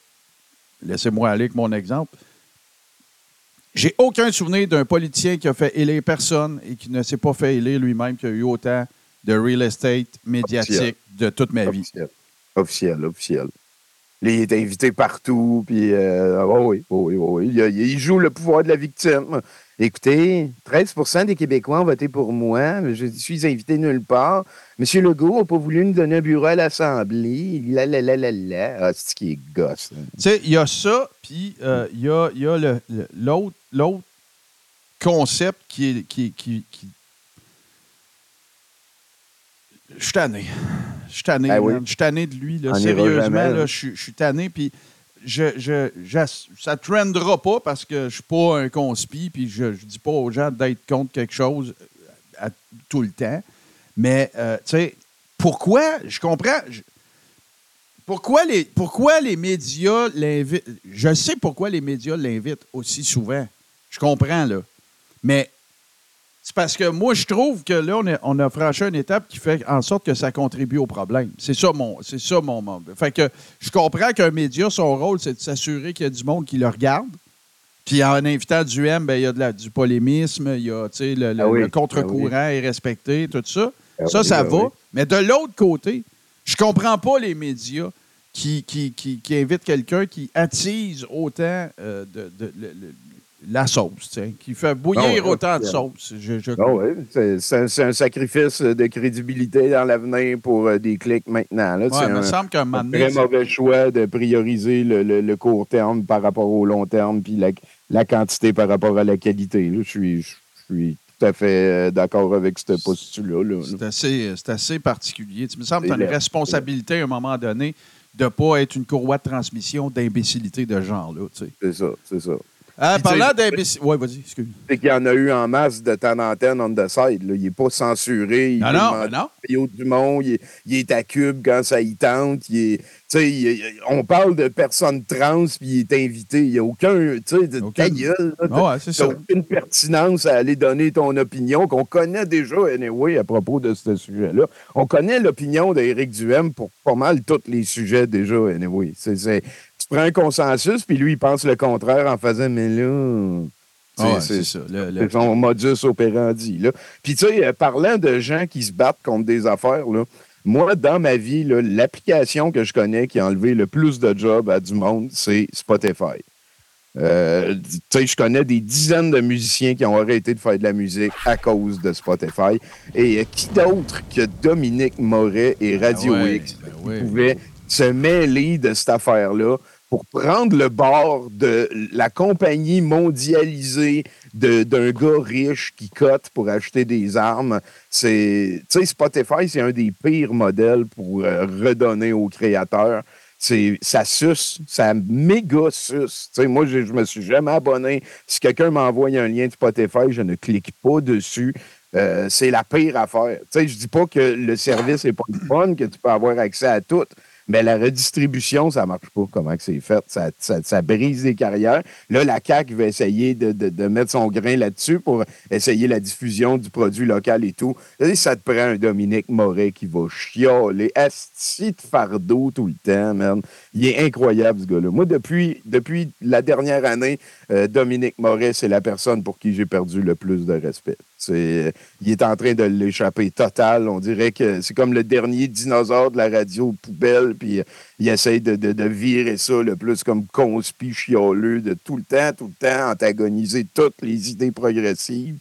laissez-moi aller avec mon exemple. J'ai aucun souvenir d'un politicien qui a fait élire personne et qui ne s'est pas fait élire lui-même, qui a eu autant de real estate médiatique Officiel. de toute ma vie. Officiel. Officiel, officiel. Il est invité partout, puis oh oui, oh oui, oh oui. Il, joue le pouvoir de la victime. Écoutez, 13% des Québécois ont voté pour moi, je suis invité nulle part. Monsieur Legault n'a pas voulu nous donner un bureau à l'Assemblée. La, la, la, la, la. Ah, c'est ce qui est gosse. hein. Tu sais, il y a ça, puis euh, il y a, y a le- le- l'autre l'autre concept qui est. Qui, qui, qui- Je suis tanné. Je suis tanné, oui. man. Je suis tanné de lui. là. Sérieusement, là, je suis- je suis tanné. Puis je, je, ça ne trendera pas parce que je ne suis pas un conspi. Puis je ne dis pas aux gens d'être contre quelque chose à- tout le temps. Mais, euh, tu sais, pourquoi? Je comprends. pourquoi les, pourquoi les médias l'invitent? Je sais pourquoi les médias l'invitent aussi souvent. Je comprends, là. Mais c'est parce que moi, je trouve que là, on a, on a franchi une étape qui fait en sorte que ça contribue au problème. C'est ça mon. C'est ça mon, mon- Fait que je comprends qu'un média, son rôle, c'est de s'assurer qu'il y a du monde qui le regarde. Puis en invitant du M, ben, il y a de la- du polémisme, il y a tu sais, le, le- Ah oui, le contre-courant ah est respecté, tout ça. Ah ça, oui, ça ah va. Mais de l'autre côté, je comprends pas les médias qui, qui, qui, qui invitent quelqu'un qui attise autant euh, de, la sauce, qui fait bouillir Ah autant de sauce. Je, je- Ah oui, c'est- un, sacrifice de crédibilité dans l'avenir pour euh, des clics maintenant. Là. Ouais, c'est il me un, semble qu'à un moment un donné, très mauvais choix de prioriser le, le- le court terme par rapport au long terme, puis la, la quantité par rapport à la qualité. là. Je suis, je suis tout à fait euh, d'accord avec ce postulat. Là, C'est assez, assez particulier. Tu me semble que tu as une responsabilité à un moment donné de ne pas être une courroie de transmission d'imbécilité de tu sais. C'est ça, c'est ça. Puis, parlant d'imbécilité. Oui, vas-y, excuse. C'est qu'il y en a eu en masse de temps en temps on the side. Là. Il n'est pas censuré. Il Non, non, non. Mario Dumont, il est, il est à cube quand ça y tente. Il est, il on parle de personnes trans, puis il est invité. Il n'y a aucun, tu sais, de ta gueule. là. Ouais, c'est T'as ça. aucune pertinence à aller donner ton opinion qu'on connaît déjà, anyway, à propos de ce sujet-là. On connaît l'opinion d'Éric Duhem pour pas mal tous les sujets déjà, anyway. C'est- tu prends un consensus, puis lui, il pense le contraire en faisant, mais là. Ah ouais, c'est- ça. Le- son modus operandi. Là. Puis, tu sais, euh, parlant de gens qui se battent contre des affaires, là, moi, dans ma vie, l'application que je connais qui a enlevé le plus de jobs à du monde, c'est Spotify. Euh, tu sais, je connais des dizaines de musiciens qui ont arrêté de faire de la musique à cause de Spotify. Et euh, qui d'autre que Dominique Moret et Radio Ben ouais, X ben qui ouais. pouvaient se mêler de cette affaire-là? Pour prendre le bord de la compagnie mondialisée d'un gars riche qui cote pour acheter des armes. C'est, tu sais, Spotify, c'est un des pires modèles pour euh, redonner aux créateurs. C'est, ça suce, ça méga suce. Moi, je, je me suis jamais abonné. Si quelqu'un m'envoie un lien de Spotify, je ne clique pas dessus. Euh, c'est la pire affaire. Sais, je dis pas que le service est pas le fun, que tu peux avoir accès à tout, mais la redistribution, ça marche pas. Comment que c'est fait? Ça, ça- ça brise des carrières. Là, la CAQ va essayer de, de- de mettre son grain là-dessus pour essayer la diffusion du produit local et tout. Là, ça te prend un Dominique Moret qui va chialer, asti de fardeau tout le temps, man. Il est incroyable, ce gars-là. Moi, depuis, depuis la dernière année, euh, Dominique Moret, c'est la personne pour qui j'ai perdu le plus de respect. C'est, il est en train de l'échapper total. On dirait que c'est comme le dernier dinosaure de la radio poubelle, puis euh, il essaye de, de- de virer ça le plus comme conspi chialeux, de tout le temps, tout le temps, antagoniser toutes les idées progressives.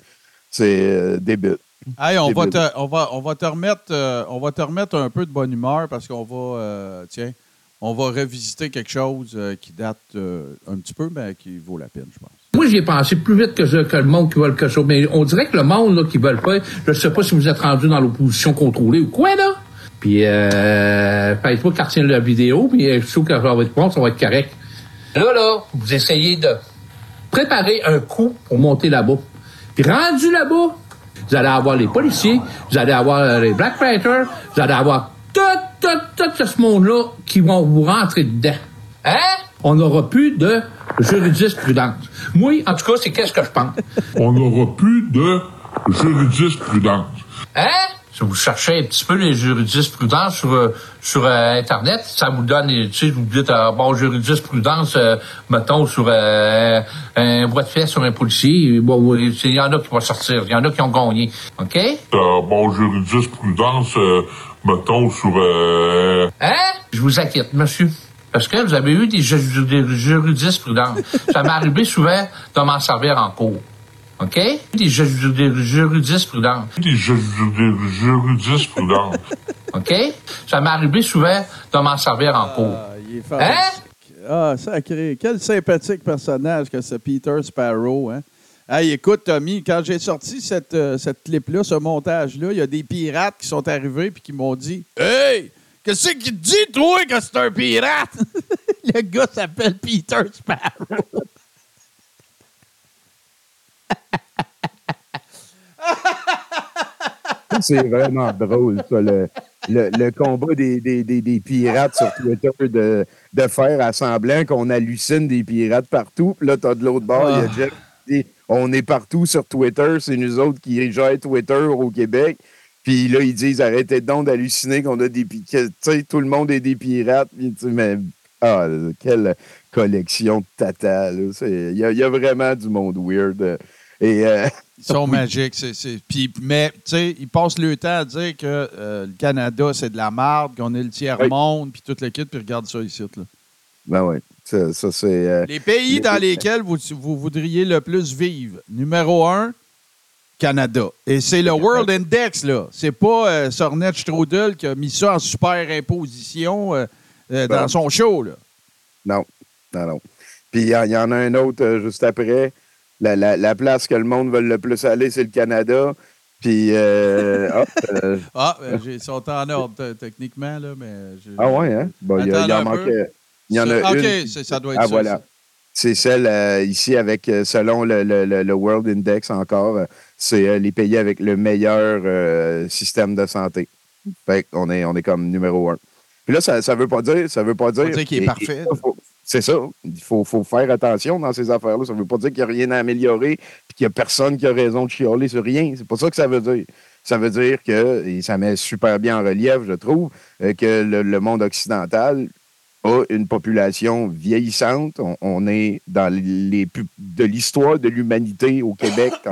C'est euh, débile. Hey, on, va te, on, va, on, va te remettre, euh, on va te remettre un peu de bonne humeur parce qu'on va, euh, tiens, on va revisiter quelque chose euh, qui date euh, un petit peu, mais qui vaut la peine, je pense. Moi, j'y ai pensé plus vite que, le monde qui veut quelque chose. Mais on dirait que le monde qui veut le faire, je sais pas si vous êtes rendu dans l'opposition contrôlée ou quoi, là. Puis, euh, faites-moi quand tient la vidéo, puis euh, je trouve que ça va être bon, ça va être correct. Là, là, vous essayez de préparer un coup pour monter là-bas. Puis rendu là-bas, vous allez avoir les policiers, vous allez avoir les Black Panthers, vous allez avoir tout, tout, tout ce monde-là qui vont vous rentrer dedans. Hein? On n'aura plus de jurisprudence. Moi, en tout cas, c'est qu'est-ce que je pense. <laughs> On n'aura plus de jurisprudence. Hein? Si vous cherchez un petit peu les jurisprudences sur, euh, sur euh, Internet, ça vous donne, tu sais, vous dites, euh, bon, jurisprudence, euh, mettons, sur un bois de fait sur un policier. Bon, il y en a qui vont sortir, il y en a qui ont gagné. OK? Bon, jurisprudence, mettons, sur... Euh, Hein? Je vous inquiète, monsieur. Parce que vous avez eu des, ju- des jurisprudences. Ça m'est arrivé souvent de m'en servir en cours. OK? Des, ju- des jurisprudences. des ju- des jurisprudences. OK? Ça m'est arrivé souvent de m'en servir en cours. Ah, il est fantastique. Ah, sacré. Quel sympathique personnage que ce Peter Sparrow. Hein? Hey, écoute, Tommy, quand j'ai sorti cette, euh, cette clip-là, ce montage-là, il y a des pirates qui sont arrivés et qui m'ont dit Hey, qu'est-ce qui te dit, toi, que c'est un pirate? <laughs> Le gars s'appelle Peter Sparrow. C'est vraiment drôle, ça, le, le, le combat des, des, des, des pirates sur Twitter de, de faire à semblant qu'on hallucine des pirates partout. Puis là, t'as de l'autre bord, il y a Jeff qui dit On est partout sur Twitter, c'est nous autres qui gèrent Twitter au Québec. Puis là, ils disent Arrêtez donc d'halluciner qu'on a des pirates. Tu sais, tout le monde est des pirates. Puis, mais, ah, quelle collection de tata. Il y, a- il y a vraiment du monde weird. Et. euh, Ils sont <laughs> magiques. puis- mais, tu sais, ils passent le temps à dire que euh, le Canada, c'est de la marde, qu'on est le tiers-monde, puis tout le kit, puis regarde ça ici. Là. Ben oui. Ça, ça, c'est. euh, Les pays dans lesquels vous, vous voudriez le plus vivre. Numéro un, Canada. Et c'est le World Index, là. C'est pas euh, Sornet Strudel qui a mis ça en super imposition euh, euh, dans Non. son show, là. Non, non, non. Puis il y, en- il y en a un autre juste après. La, la- la place que le monde veut le plus aller, c'est le Canada. Puis, euh, <laughs> hop, Ah, ben, j'ai- ils sont en ordre te- techniquement, là, mais... j'ai- ah ouais, hein? Bon, il y, y en manquait. Il y en a Ça- OK, une. ça doit être ah, ça, voilà. ça. C'est celle euh, ici avec, euh, selon le, le- le- le World Index encore, euh, c'est euh, les pays avec le meilleur euh, système de santé. Fait qu'on est, on est comme numéro un. Puis là, ça ne veut pas dire, ça veut pas dire. dire qu'il est et- parfait. C'est ça. Il faut, faut faire attention dans ces affaires-là. Ça ne veut pas dire qu'il n'y a rien à améliorer et qu'il n'y a personne qui a raison de chialer sur rien. C'est pas ça que ça veut dire. Ça veut dire que, et ça met super bien en relief, je trouve, que le, le monde occidental a une population vieillissante. On, on est dans les plus, de l'histoire de l'humanité au Québec. <laughs>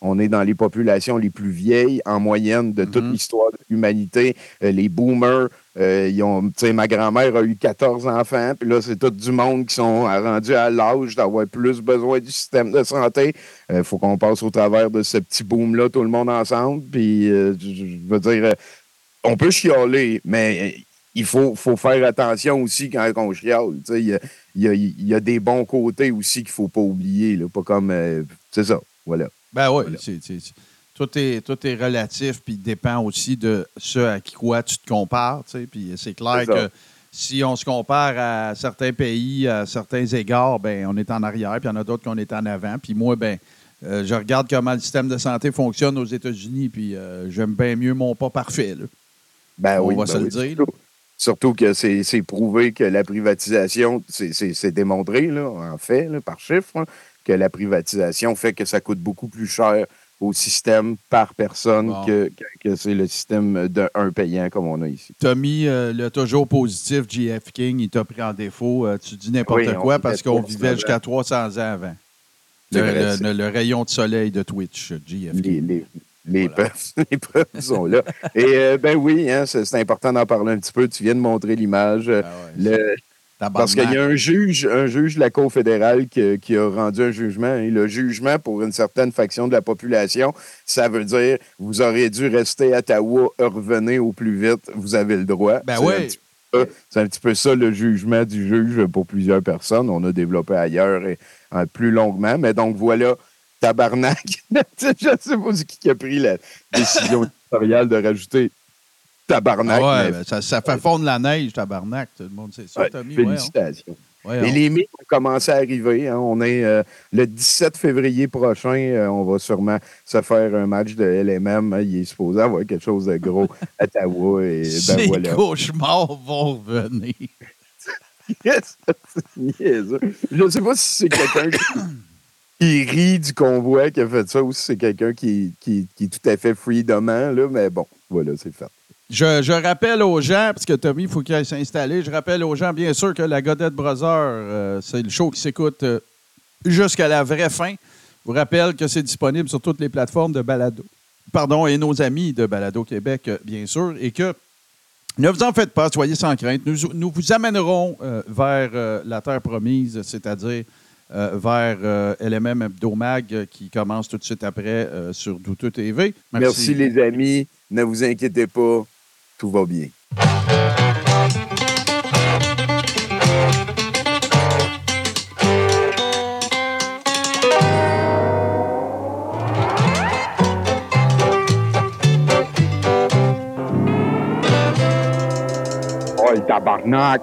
on est dans les populations les plus vieilles en moyenne de toute l'histoire de l'humanité. Euh, les boomers, euh, ils ont, tu sais, ma grand-mère a eu 14 enfants, puis là, c'est tout du monde qui sont rendus à l'âge d'avoir plus besoin du système de santé. Il faut qu'on passe au travers de ce petit boom-là, tout le monde ensemble. Puis, euh, je veux dire, euh, on peut chialer, mais il faut, faut faire attention aussi quand on chiale. Il y a, y a- il y a des bons côtés aussi qu'il ne faut pas oublier. Là, pas comme. euh, c'est ça. Voilà. Ben oui, c'est- c'est- c'est- tout, est, tout est relatif, puis dépend aussi de ce à qui quoi tu te compares. Puis c'est clair C'est que si on se compare à certains pays, à certains égards, ben on est en arrière, puis il y en a d'autres qu'on est en avant. Puis moi, ben euh, je regarde comment le système de santé fonctionne aux États-Unis, puis euh, j'aime bien mieux mon pas parfait. là. Ben On oui, va ben se le dire. Surtout, que c'est prouvé que la privatisation, c'est- démontré, là, en fait, là, par chiffre, hein, que la privatisation fait que ça coûte beaucoup plus cher au système par personne Bon. que, que, que c'est le système d'un payant comme on a ici. Tommy, euh, le toujours positif GF King, il t'a pris en défaut. Euh, tu dis n'importe Oui, quoi parce qu'on 300 vivait jusqu'à 300 ans avant. Le, vrai, le- c'est- le- le rayon de soleil de Twitch, GF King. Les, les, les preuves <laughs> sont là. Et euh, ben oui, hein, c'est important d'en parler un petit peu. Tu viens de montrer l'image. euh, le- parce qu'il y a un juge, un juge de la Cour fédérale qui, qui a rendu un jugement. Et le jugement pour une certaine faction de la population, ça veut dire vous aurez dû rester à Ottawa, revenez au plus vite, vous avez le droit. Ben oui. C'est un petit peu ça le jugement du juge pour plusieurs personnes. On a développé ailleurs et euh, plus longuement. Mais donc voilà, tabarnak. <laughs> je ne sais pas qui qui a pris la décision éditoriale de rajouter tabarnak. Ah ouais, mais- ben, ça, ça fait fondre la neige, tabarnak. Tout le monde sait ça, Ouais, Tommy. félicitations. Ouais, Et les mythes ont commencé à arriver. hein. On est euh, le 17 février prochain. euh, on va sûrement se faire un match de LMM. Il est supposé avoir quelque chose de gros à Ottawa. Et ben <laughs> Ces voilà. cauchemars vont revenir. <laughs> Yes. Je ne sais pas si c'est quelqu'un qui, <clears throat> qui rit du convoi qui a fait ça ou c'est quelqu'un qui, est tout à fait freedomant, là, mais bon, voilà, c'est fait. Je, je rappelle aux gens, parce que Tommy, il faut qu'il aille s'installer, je rappelle aux gens, bien sûr, que la Godette Brother, euh, c'est le show qui s'écoute euh, jusqu'à la vraie fin. Je vous rappelle que c'est disponible sur toutes les plateformes de balado. Pardon, et nos amis de Balado Québec, euh, bien sûr, et que ne vous en faites pas, soyez sans crainte. Nous, vous amènerons vers la terre promise, c'est-à-dire vers euh, LMM Hebdomag euh, qui commence tout de suite après euh, sur Douteux TV. Merci. les amis. Ne vous inquiétez pas. Tout va bien. Oh, le tabarnak!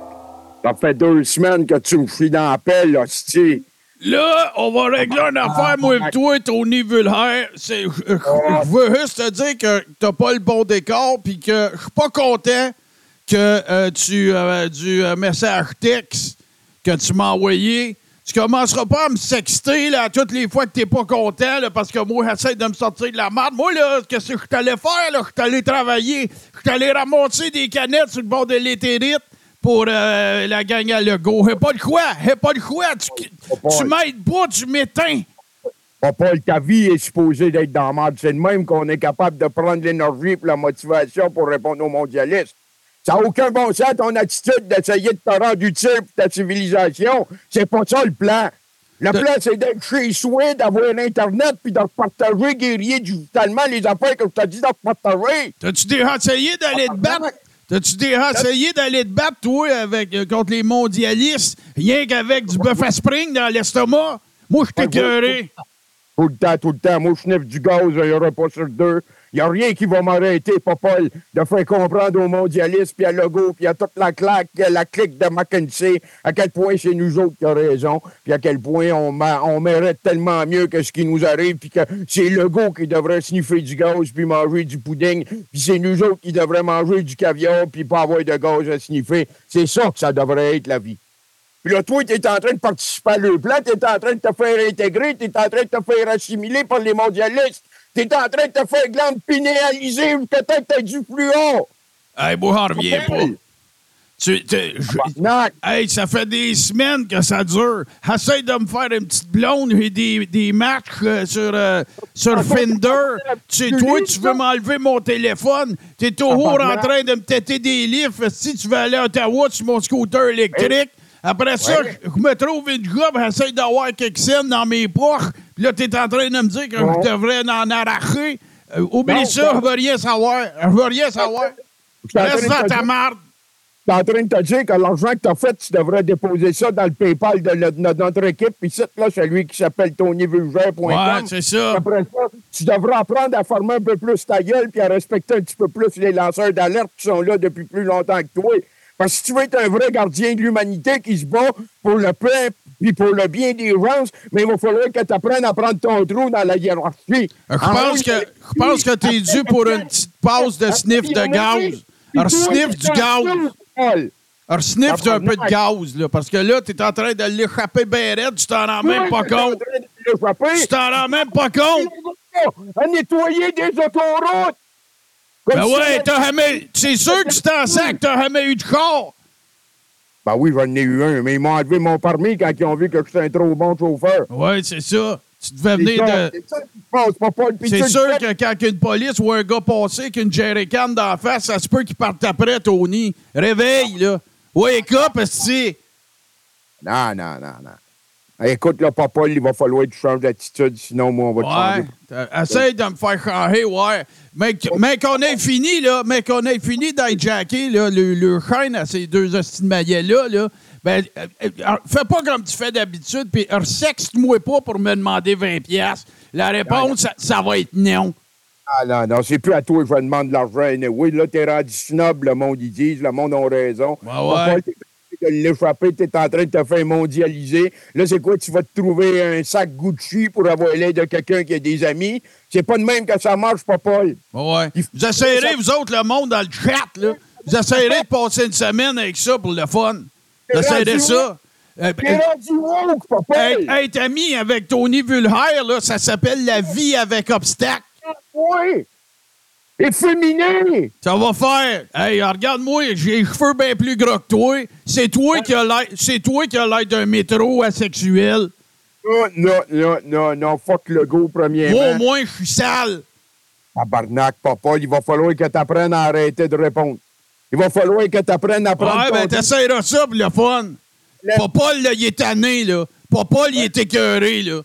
Ça fait deux semaines que tu me fuis dans la pelle, hostie. Là, on va régler une affaire, moi et toi, Tony Vulhaire. C'est- Je je veux juste te dire que t'as pas le bon décor, puis que je suis pas content que euh, tu, euh, du euh, message texte que tu m'as envoyé, tu commenceras pas à me sexter là, toutes les fois que t'es pas content, là, parce que moi, j'essaie de me sortir de la merde. Moi, là, qu'est-ce que je t'allais faire? là? Je t'allais travailler. Je t'allais ramasser des canettes sur le bord de l'éthérite pour euh, la gang à Lego. J'ai pas de quoi? J'ai pas de quoi? Tu, tu m'aides pas, tu m'éteins. Papa, ta vie est supposée d'être dans la merde. C'est de même qu'on est capable de prendre l'énergie et la motivation pour répondre aux mondialistes. Ça n'a aucun bon sens, ton attitude d'essayer de te rendre utile pour ta civilisation. C'est pas ça le plan. Le plan, c'est d'être chez soi, d'avoir Internet, puis de partager, guérir digitalement les affaires que je t'ai dit de partager. T'as-tu déjà essayé d'aller te battre? T'as-tu déjà essayé d'aller te battre, toi, avec, euh, contre les mondialistes, rien qu'avec du bœuf à spring dans l'estomac? Moi, je t'ai cœuré. Tout le temps, tout le temps. Moi, je sniffe du gaz, il n'y aura pas sur deux. Il n'y a rien qui va m'arrêter, Popol, de faire comprendre aux mondialistes, puis à Legault, puis à toute la claque, la clique de McKinsey, à quel point c'est nous autres qui avons raison, puis à quel point on, mérite tellement mieux que ce qui nous arrive, puis que c'est Legault qui devrait sniffer du gaz, puis manger du pudding, puis c'est nous autres qui devraient manger du caviar, puis pas avoir de gaz à sniffer. C'est ça que ça devrait être, la vie. Puis là, toi, tu es en train de participer à leur plan, tu es en train de te faire intégrer, tu es en train de te faire assimiler par les mondialistes, tu es en train de te faire glande pénaliser ou peut-être t'as du fluor. Hey, moi, j'en reviens pas. Tu, tu- je- hey, ça fait des semaines que ça dure. Essaye de me faire une petite blonde et des, des matchs euh, sur, euh, sur Finder. Tu sais, toi, tu veux m'enlever mon téléphone? T'es toujours en train de me têter des livres. Si tu veux aller à Ottawa sur mon scooter électrique? Après ça, Ouais. je me trouve une job, essaye d'avoir quelques scènes dans mes poches. Puis là, t'es en train de me dire que Ouais. je devrais en arracher. Euh, oublie Non, ça, je veux rien savoir. Je veux rien savoir. Reste de dans te ta dire- marde. Je suis en train de te dire que l'argent que tu as fait, tu devrais déposer ça dans le PayPal de, le- de notre équipe. Puis c'est là, celui qui s'appelle TonyVulgaire.com. Ouais, c'est ça. Après ça, tu devrais apprendre à former un peu plus ta gueule puis à respecter un petit peu plus les lanceurs d'alerte qui sont là depuis plus longtemps que toi. Parce que si tu veux être un vrai gardien de l'humanité qui se bat pour le paix puis pour le bien des gens, mais il va falloir que tu apprennes à prendre ton trou dans la hiérarchie. Je pense que, je pense que t'es dû pour une petite pause de sniff de gaz. Alors, sniff du gaz. Alors, sniff un peu de gaz, là, parce que là, t'es en train de l'échapper bien raide, tu t'en rends même pas compte. Tu t'en rends même pas compte. À nettoyer des autoroutes. Comme Ben si- ouais, t'as jamais. C'est sûr que tu t'en sac, t'as jamais eu de corps. Ben oui, j'en ai eu un, mais ils m'ont enlevé mon permis quand ils ont vu que j'étais un trop bon chauffeur. Ouais, c'est ça. Tu devais venir ça, de. c'est sûr que quand une police ou un gars passé avec une jerrycan d'en face, ça se peut qu'il parte après, Tony. Réveille, là. Wake up, esti. Non, non, non, non. Écoute, là, papa, il va falloir que tu changes d'attitude, sinon, moi, on va te Ouais. changer. t'as- Essaye de me faire changer, ouais. Mais, mais qu'on ait fini, là, mais qu'on ait fini d'hijacker, là, le, le chaîne à ces deux hosties de maillets-là, là, ben, euh, euh, fais pas comme tu fais d'habitude, puis sexte-moi pas pour me demander 20 pièces. La réponse, ça, ça va être non. Ah non, non, c'est plus à toi que je demande de l'argent. Oui, là, t'es rendu snob, le monde, ils disent, le monde a raison. ouais. De l'échapper, t'es en train de te faire mondialiser. Là, c'est quoi, tu vas te trouver un sac Gucci pour avoir l'aide de quelqu'un qui a des amis? C'est pas de même que ça marche, papa. Ouais. Vous essayerez, vous autres, le monde dans le chat, là. Vous essayerez de passer une semaine avec ça pour le fun. Vous essayerez ça. Euh, T'es rendu woke, papa. Hey, hey, t'as mis avec Tony Vulhaire, là, ça s'appelle La vie avec obstacle. Oui. Efféminé. Ça va faire. Hey, regarde-moi, j'ai les cheveux bien plus gros que toi. C'est toi qui as l'air, c'est toi qui as l'air d'un métro asexuel. Non, non, non, non, non, fuck le go, premièrement. Moi, au moins, je suis sale. Tabarnak, papa, il va falloir que tu apprennes à arrêter de répondre. Il va falloir que tu apprennes à prendre Ouais, ton ben, t'essayeras ça pour le fun. Papa, là, il est tanné, là. Papa, il est écœuré, là.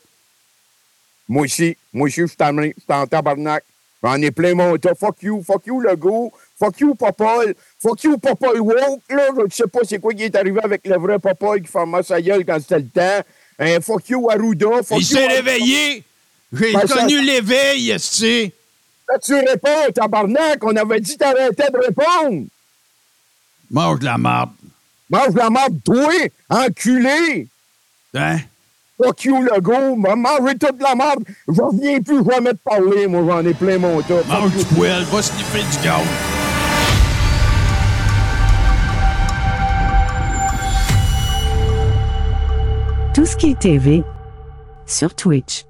Moi aussi, moi aussi, je suis je suis en tabarnak. J'en ai plein mon tas. Fuck you, fuck you, le go. Fuck you, papa. Fuck you, papa woke, là. Je ne sais pas c'est quoi qui est arrivé avec le vrai papa qui fermait sa gueule quand c'était le temps. Hein, fuck you, Arruda. Fuck Il s'est réveillé. J'ai Ben, ça- connu l'éveil, esti. Là, tu réponds, tabarnak? On avait dit t'arrêtais de répondre. Mange la marde. Mange la marde, toi, enculé. Hein? Fuck you, le go. M'a mangé toute la marde. Je reviens plus jamais te parler. Moi, j'en ai plein mon tas. Mange du poêle, va sniffer du gaz. Tout ce qui est TV sur Twitch.